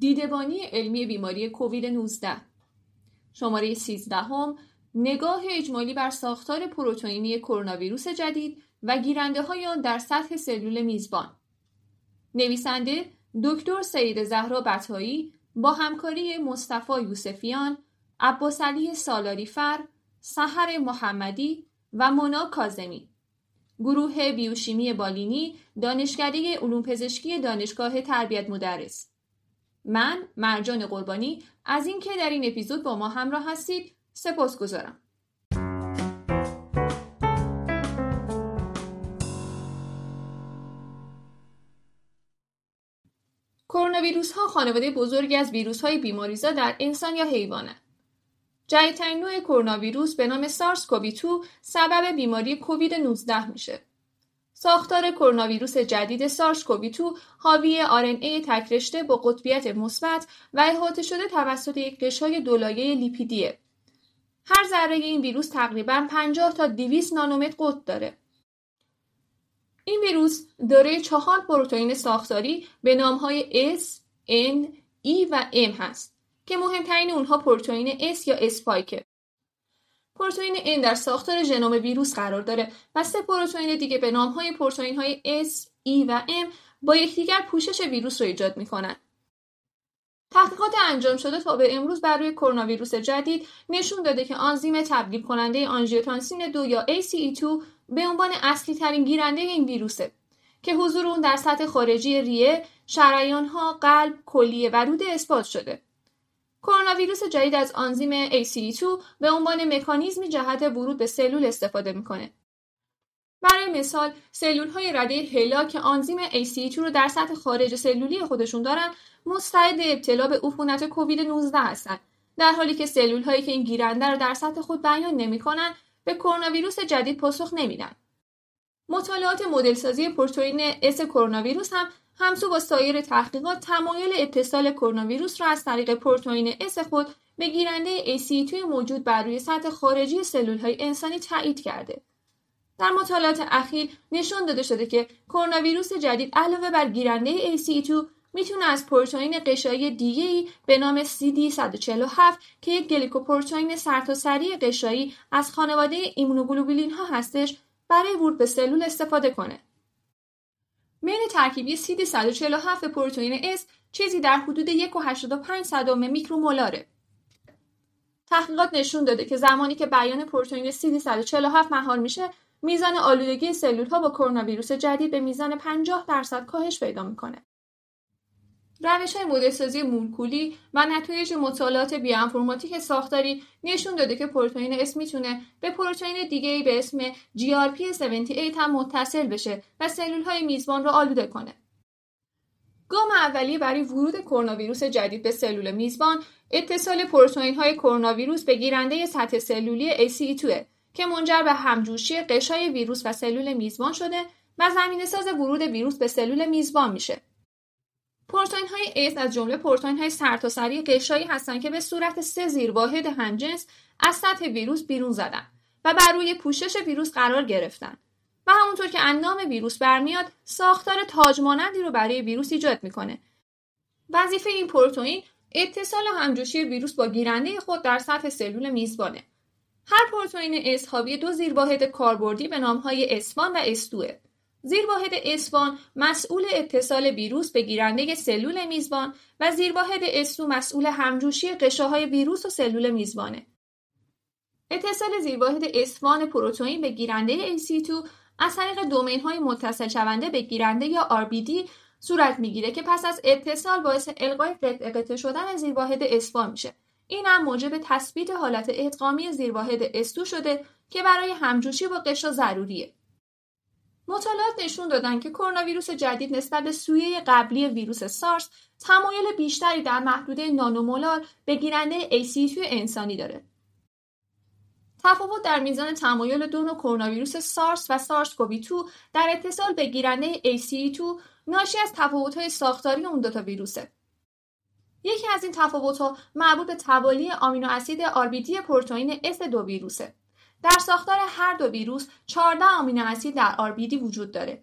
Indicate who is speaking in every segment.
Speaker 1: دیدبانی علمی بیماری کووید 19 شماره 13 هم نگاه اجمالی بر ساختار پروتئینی کرونا ویروس جدید و گیرنده های آن در سطح سلول میزبان. نویسنده دکتر سید زهرا بطایی با همکاری مصطفی یوسفیان، عباسعلی سالاریفر، سحر محمدی و مونا کازمی گروه بیوشیمی بالینی دانشکده علوم پزشکی دانشگاه تربیت مدرس من مرجان قربانی از اینکه در این اپیزود با ما همراه هستید سپاس گذارم. کرونا ویروس ها خانواده بزرگی از ویروس های بیماریزا در انسان یا حیوانند. جدیدترین نوع کرونا ویروس به نام سارس کووی 2 سبب بیماری کووید 19 میشه. ساختار کرونا ویروس جدید سارس کووی 2 حاوی ای تکرشته با قطبیت مثبت و احاطه شده توسط یک قشای دولایه لیپیدیه. هر ذره این ویروس تقریبا 50 تا 200 نانومتر قطب داره. این ویروس دارای چهار پروتئین ساختاری به نامهای S, N, E و M هست که مهمترین اونها پروتئین S یا اسپایکه. پروتئین N در ساختار ژنوم ویروس قرار داره و سه پروتئین دیگه به نامهای پروتئین های S, E و M با یکدیگر پوشش ویروس رو ایجاد می‌کنن. تحقیقات انجام شده تا به امروز بر روی کرونا ویروس جدید نشون داده که آنزیم تبدیل کننده آنژیوتانسین دو یا ACE2 به عنوان اصلی ترین گیرنده این ویروسه که حضور اون در سطح خارجی ریه، شریان ها، قلب، کلیه و روده اثبات شده. کرونا ویروس جدید از آنزیم ACE2 به عنوان مکانیزمی جهت ورود به سلول استفاده می‌کنه. برای مثال سلول های رده هلا که آنزیم ACE2 رو در سطح خارج سلولی خودشون دارن مستعد ابتلا به عفونت کووید 19 هستند در حالی که سلول هایی که این گیرنده رو در سطح خود بیان نمی‌کنن به کرونا ویروس جدید پاسخ نمیدن مطالعات مدلسازی پروتئین اس کرونا ویروس هم همسو با سایر تحقیقات تمایل اتصال کرونا ویروس را از طریق پروتئین S خود به گیرنده ACE2 موجود بر روی سطح خارجی سلول های انسانی تایید کرده. در مطالعات اخیر نشان داده شده که کرونا ویروس جدید علاوه بر گیرنده ACE2 می‌تونه از پروتئین غشایی دیگه ای به نام CD147 که یک گلیکوپروتئین سرتاسری غشایی از خانواده ایمونوگلوبولین ها هستش برای ورود به سلول استفاده کنه. ترکیبی CD147 پروتئین S چیزی در حدود 1.85 صدم میکرومولاره. تحقیقات نشون داده که زمانی که بیان پروتئین CD147 مهار میشه میزان آلودگی سلول ها با کرونا ویروس جدید به میزان 50 درصد کاهش پیدا می‌کنه. روش های مدلسازی مولکولی و نتایج مطالعات بیانفرماتیک ساختاری نشون داده که پروتئین اس می‌تونه به پروتئین دیگه به اسم GRP78 هم متصل بشه و سلول های میزبان رو آلوده کنه. گام اولیه برای ورود کرونا ویروس جدید به سلول میزبان اتصال پروتئین های کرونا ویروس به گیرنده سطح سلولی ACE2 که منجر به همجوشی قشای ویروس و سلول میزبان شده و زمینه ساز ورود ویروس به سلول میزبان میشه. پروتئین های S از جمله پروتئین های سرتاسری قشایی هستند که به صورت سه زیرواحد همجنس از سطح ویروس بیرون زدن و بر روی پوشش ویروس قرار گرفتن. و همونطور که اندام ویروس برمیاد ساختار تاج مانندی رو برای ویروس ایجاد می‌کنه. وظیفه این پروتئین اتصال همجوشی ویروس با گیرنده خود در سطح سلول میزبانه. هر پروتئین S حاوی دو زیرواحد کاربردی به نامهای S1 و S2 زیرواحد اسوان مسئول اتصال ویروس به گیرنده سلول میزبان و زیرواحد اسو مسئول همجوشی قشاهای ویروس و سلول میزبانه. اتصال زیرواحد اسوان پروتئین به گیرنده AC2 از طریق دومین های متصل شونده به گیرنده یا RBD صورت می‌گیره که پس از اتصال باعث القای قطع شدن زیرواحد اسوان میشه. این هم موجب تثبیت حالت ادغامی زیرواحد استو شده که برای همجوشی با قشا ضروریه. مطالعات نشون دادن که کرونا ویروس جدید نسبت به سویه قبلی ویروس سارس تمایل بیشتری در محدوده نانومولار به گیرنده ACE2 انسانی داره. تفاوت در میزان تمایل دو نوع کرونا ویروس سارس و سارس کووی 2 در اتصال به گیرنده ACE2 ناشی از تفاوت‌های ساختاری اون دوتا ویروسه. یکی از این تفاوت‌ها مربوط به توالی آمینو اسید آربیدی پروتئین S دو ویروسه. در ساختار هر دو ویروس 14 آمینو اسید در آربیدی وجود داره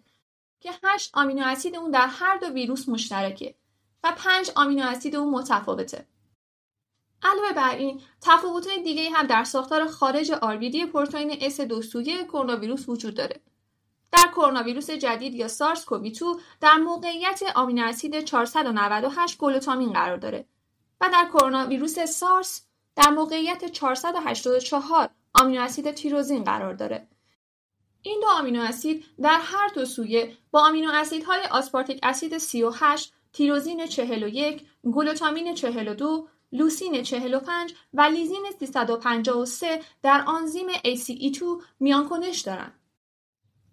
Speaker 1: که 8 آمینو اسید اون در هر دو ویروس مشترکه و و پنج آمینو اسید اون متفاوته. علاوه بر این تفاوت‌های دیگه هم در ساختار خارج آربیدی پروتئین S دو سویه کرونا ویروس وجود داره. در کرونا ویروس جدید یا سارس کووی 2 در موقعیت آمینو اسید 498 گلوتامین قرار داره و در کرونا ویروس سارس در موقعیت 484 آمینو اسید تیروزین قرار داره. این دو آمینو اسید در هر دو سویه با آمینو اسیدهای آسپارتیک اسید 38 تیروزین 41 گلوتامین 42 لوسین 45 و لیزین 353 در آنزیم ACE2 میانکنش دارند.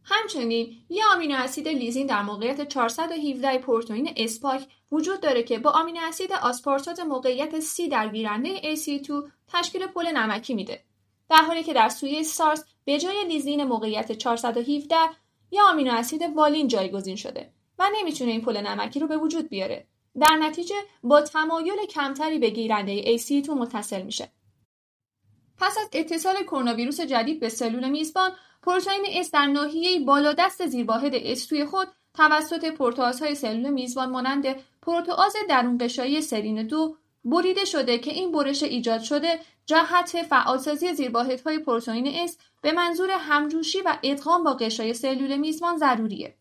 Speaker 1: همچنین یه آمینو اسید لیزین در موقعیت 417 پروتئین اسپاک وجود داره که با آمینو اسید آسپارتات موقعیت C در گیرنده AC2 تشکیل پل نمکی میده. در حالی که در سویه سارس به جای لیزین موقعیت 417 یا آمینو اسید والین جایگزین شده و نمی‌تونه این پل نمکی رو به وجود بیاره. در نتیجه با تمایل کمتری به گیرنده ACE2 متصل میشه. پس از اتصال کرونا ویروس جدید به سلول میزبان پروتئین S در ناحیه بالادست زیرواحد S two ی خود توسط پروتئازهای سلول میزبان مانند پروتئاز درون غشایی سرین دو بریده شده که این برش ایجاد شده جهت فعالسازی زیرواحدهای پروتئین S به منظور همجوشی و ادغام با غشای سلول میزبان ضروریه.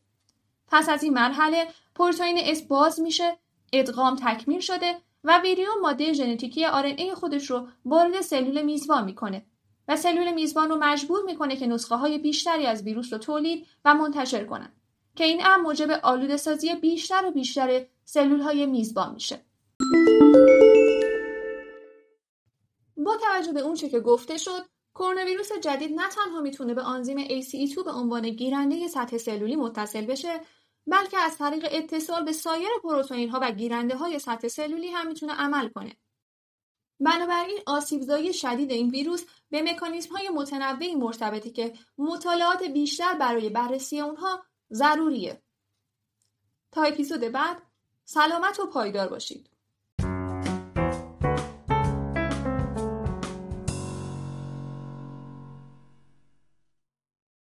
Speaker 1: پس از این مرحله پروتئین S باز میشه، ادغام تکمیل شده و ویریون ماده ژنتیکی RNA خودش رو وارد سلول میزبان می‌کنه و سلول میزبان رو مجبور می‌کنه که نسخه های بیشتری از ویروس رو تولید و منتشر کنن که این امر موجب آلوده سازی بیشتر و بیشتر سلول های میزبان میشه. با توجه به اونچه که گفته شد کرونا ویروس جدید نه تنها می‌تونه به آنزیم ACE2 به عنوان گیرنده سطح سلولی متصل بشه بلکه از طریق اتصال به سایر پروتئین ها و گیرنده های سطح سلولی هم می‌تونه عمل کنه. بنابراین آسیبزایی شدید این ویروس به مکانیزم های متنوعی مرتبطه که مطالعات بیشتر برای بررسی اونها ضروریه. تا اپیزود بعد سلامت و پایدار باشید.